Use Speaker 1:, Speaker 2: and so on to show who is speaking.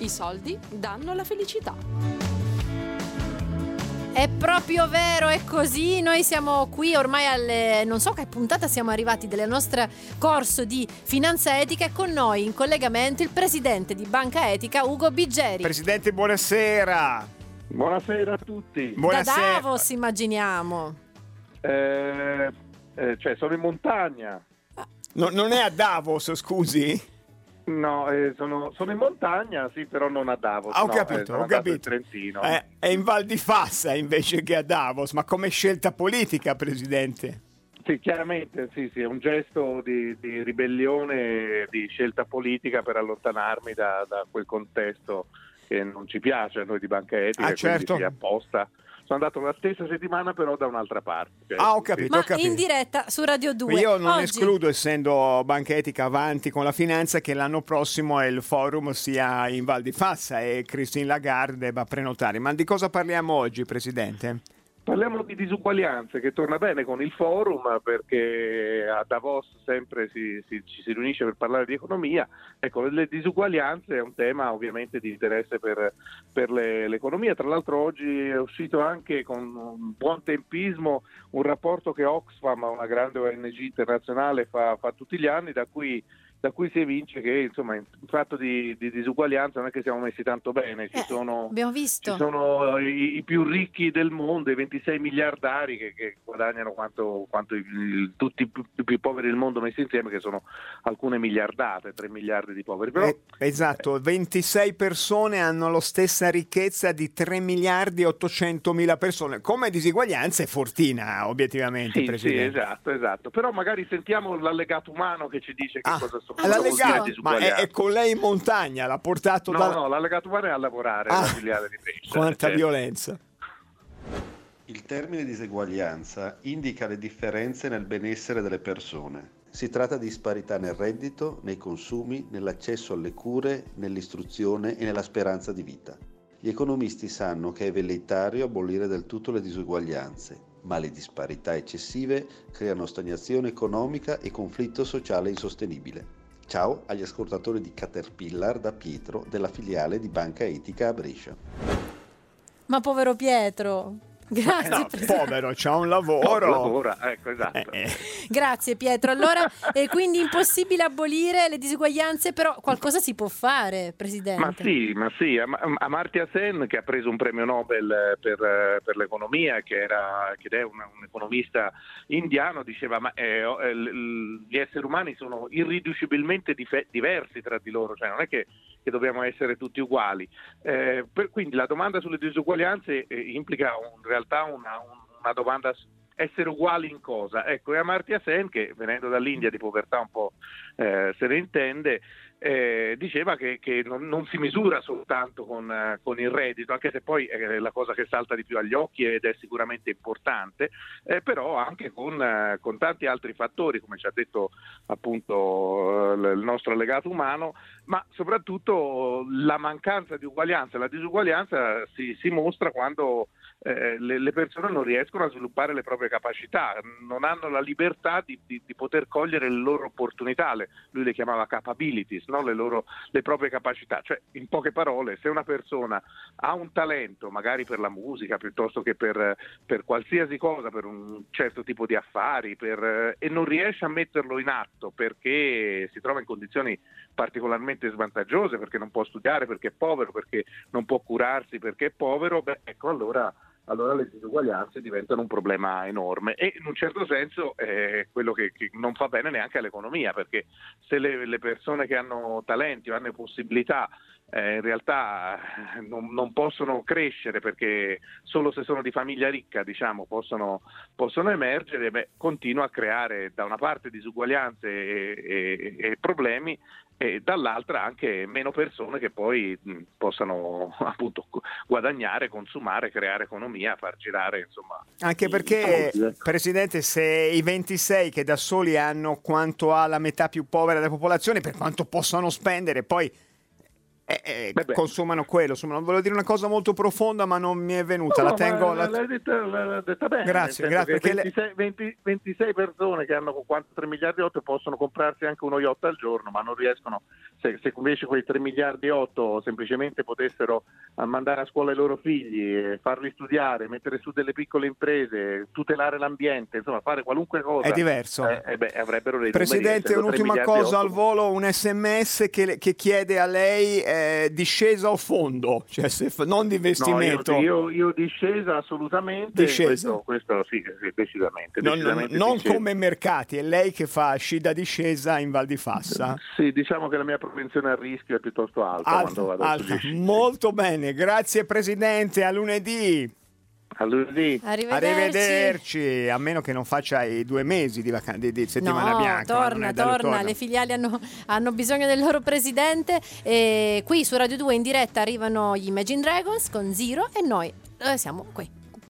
Speaker 1: I soldi danno la felicità.
Speaker 2: È proprio vero, è così. Noi siamo qui ormai alle. non so che puntata siamo arrivati del nostro corso di finanza etica e con noi in collegamento il presidente di Banca Etica Ugo Biggeri.
Speaker 3: Presidente, buonasera.
Speaker 4: Buonasera a tutti.
Speaker 3: Buonasera.
Speaker 2: Da Davos immaginiamo.
Speaker 4: Eh, eh, cioè, sono in montagna.
Speaker 3: No, non è a Davos, scusi?
Speaker 4: No, eh, sono, sono, in montagna, sì, però non a Davos.
Speaker 3: Ah, ho
Speaker 4: no,
Speaker 3: capito,
Speaker 4: eh,
Speaker 3: ho capito.
Speaker 4: Trentino.
Speaker 3: Eh, è in Val di Fassa invece che a Davos, ma come scelta politica, Presidente?
Speaker 4: Sì, chiaramente, sì, sì, è un gesto di, di ribellione, di scelta politica per allontanarmi da, da, quel contesto che non ci piace a noi di Banca Etica,
Speaker 3: ah, certo.
Speaker 4: quindi apposta sono andato la stessa settimana però da un'altra parte. Cioè,
Speaker 3: ah, ho capito,
Speaker 2: Ma
Speaker 3: ho capito.
Speaker 2: in diretta su Radio 2.
Speaker 3: Io non
Speaker 2: Oggi...
Speaker 3: escludo, essendo Banca Etica avanti con la finanza, che l'anno prossimo il forum sia in Val di Fassa e Christine Lagarde debba prenotare. Ma di cosa parliamo oggi, Presidente?
Speaker 4: Parliamo di disuguaglianze che torna bene con il forum perché a Davos sempre si, si, ci si riunisce per parlare di economia. Ecco, le disuguaglianze è un tema ovviamente di interesse per, per le, l'economia. Tra l'altro oggi è uscito anche con un buon tempismo un rapporto che Oxfam, una grande ONG internazionale, fa, fa tutti gli anni da cui da cui si evince che insomma in fatto di, di, disuguaglianza non è che siamo messi tanto bene, ci,
Speaker 2: Eh,
Speaker 4: sono,
Speaker 2: abbiamo visto.
Speaker 4: ci sono i, i più ricchi del mondo, i 26 miliardari che, che guadagnano quanto, quanto i- il- tutti i più, i più poveri del mondo messi insieme, che sono alcune miliardate, 3 miliardi di poveri. Però,
Speaker 3: Eh, esatto, 26 persone hanno la stessa ricchezza di 3 miliardi e 800 mila persone. Come disuguaglianza è fortina, obiettivamente,
Speaker 4: sì, sì,
Speaker 3: Presidente.
Speaker 4: esatto, esatto. Però magari sentiamo l'allegato umano che ci dice che
Speaker 3: Ah,
Speaker 4: cosa sono
Speaker 3: L'allegato, ma è, è con lei in montagna, l'ha portato
Speaker 4: No,
Speaker 3: da...
Speaker 4: no, l'allegato umano è a lavorare,
Speaker 3: Ah,
Speaker 4: la filiale di pesce.
Speaker 3: Quanta
Speaker 4: Cioè,
Speaker 3: violenza.
Speaker 5: Il termine diseguaglianza indica le differenze nel benessere delle persone. Si tratta di disparità nel reddito, nei consumi, nell'accesso alle cure, nell'istruzione e nella speranza di vita. Gli economisti sanno che è velleitario abolire del tutto le disuguaglianze, ma le disparità eccessive creano stagnazione economica e conflitto sociale insostenibile. Ciao agli ascoltatori di Caterpillar da Pietro della filiale di Banca Etica a Brescia.
Speaker 2: Ma povero Pietro. Grazie,
Speaker 3: No,
Speaker 2: Presidente.
Speaker 3: povero, c'ha un
Speaker 4: no,
Speaker 3: lavoro.
Speaker 4: lavora, ecco, esatto.
Speaker 3: Eh, eh.
Speaker 2: Grazie Pietro. Allora, è quindi impossibile abolire le disuguaglianze, però qualcosa si può fare, Presidente.
Speaker 4: Ma sì, ma sì, Am- Amartya Sen che ha preso un premio Nobel eh, per, eh, per l'economia, che, era, che è un, un economista indiano, diceva ma eh, eh, gli esseri umani sono irriducibilmente dife- diversi tra di loro, cioè non è che, che dobbiamo essere tutti uguali. Eh, per- quindi la domanda sulle disuguaglianze eh, implica in realtà una, un- una domanda essere uguali in cosa? Ecco, e Amartya Sen, che venendo dall'India di povertà un po' eh, se ne intende, eh, diceva che, che non, non si misura soltanto con, eh, con il reddito, anche se poi è la cosa che salta di più agli occhi ed è sicuramente importante, eh, però anche con, eh, con tanti altri fattori, come ci ha detto appunto eh, il nostro allegato umano, ma soprattutto la mancanza di uguaglianza, la disuguaglianza si, si mostra quando eh, le, le persone non riescono a sviluppare le proprie capacità, non hanno la libertà di, di- di poter cogliere le loro opportunità, le- lui le chiamava capabilities, no? le, loro, le proprie capacità. Cioè, in poche parole, se una persona ha un talento, magari per la musica piuttosto che per, per qualsiasi cosa, per un certo tipo di affari, per, eh, e non riesce a metterlo in atto perché si trova in condizioni particolarmente svantaggiose, perché non può studiare, perché è povero, perché non può curarsi, perché è povero, beh, ecco allora allora le disuguaglianze diventano un problema enorme e in un certo senso è quello che, che non fa bene neanche all'economia perché se le, le persone che hanno talenti o hanno possibilità eh, in realtà eh, non, non possono crescere perché solo se sono di famiglia ricca diciamo, possono, possono emergere, beh, continua a creare da una parte disuguaglianze e, e- e problemi e dall'altra anche meno persone che poi mh, possano appunto gu- guadagnare, consumare, creare economia, far girare insomma.
Speaker 3: Anche
Speaker 4: i
Speaker 3: perché,
Speaker 4: ecco.
Speaker 3: Presidente, se i 26 che da soli hanno quanto ha la metà più povera della popolazione, per quanto possono spendere, poi eh, eh, consumano quello. Insomma, non volevo dire una cosa molto profonda, ma non mi è venuta. No, la tengo. La...
Speaker 4: L'hai, detta, l'hai detta bene.
Speaker 3: Grazie, grazie.
Speaker 4: 26, 20, 26, persone che hanno 3 miliardi e 8 possono comprarsi anche uno yacht al giorno, ma non riescono. Se, se invece quei 3 miliardi e 8 semplicemente potessero mandare a scuola i loro figli, farli studiare, mettere su delle piccole imprese, tutelare l'ambiente, insomma, fare qualunque cosa.
Speaker 3: È diverso.
Speaker 4: Eh, eh beh, avrebbero dei
Speaker 3: Presidente, un'ultima cosa al volo, un sms che, che chiede a lei eh, discesa o fondo, cioè se, non di investimento.
Speaker 4: No, io, io, io, discesa assolutamente.
Speaker 3: Discesa.
Speaker 4: Questo, questo sì, decisamente.
Speaker 3: Non,
Speaker 4: decisamente
Speaker 3: non
Speaker 4: discesa.
Speaker 3: come mercati, è lei che fa sci da discesa in Val di Fassa.
Speaker 4: Sì, diciamo che la mia propensione al rischio è piuttosto alta,
Speaker 3: alta
Speaker 4: quando vado
Speaker 3: alta. Molto bene, grazie Presidente, a lunedì.
Speaker 4: A lunedì.
Speaker 2: Arrivederci.
Speaker 3: Arrivederci. A meno che non faccia i due mesi di, vac- di, di settimana
Speaker 2: no,
Speaker 3: bianca.
Speaker 2: Torna, torna. torna. Le filiali hanno, hanno, bisogno del loro presidente. E qui su Radio 2 in diretta arrivano gli Imagine Dragons con Zero e noi eh, siamo qui.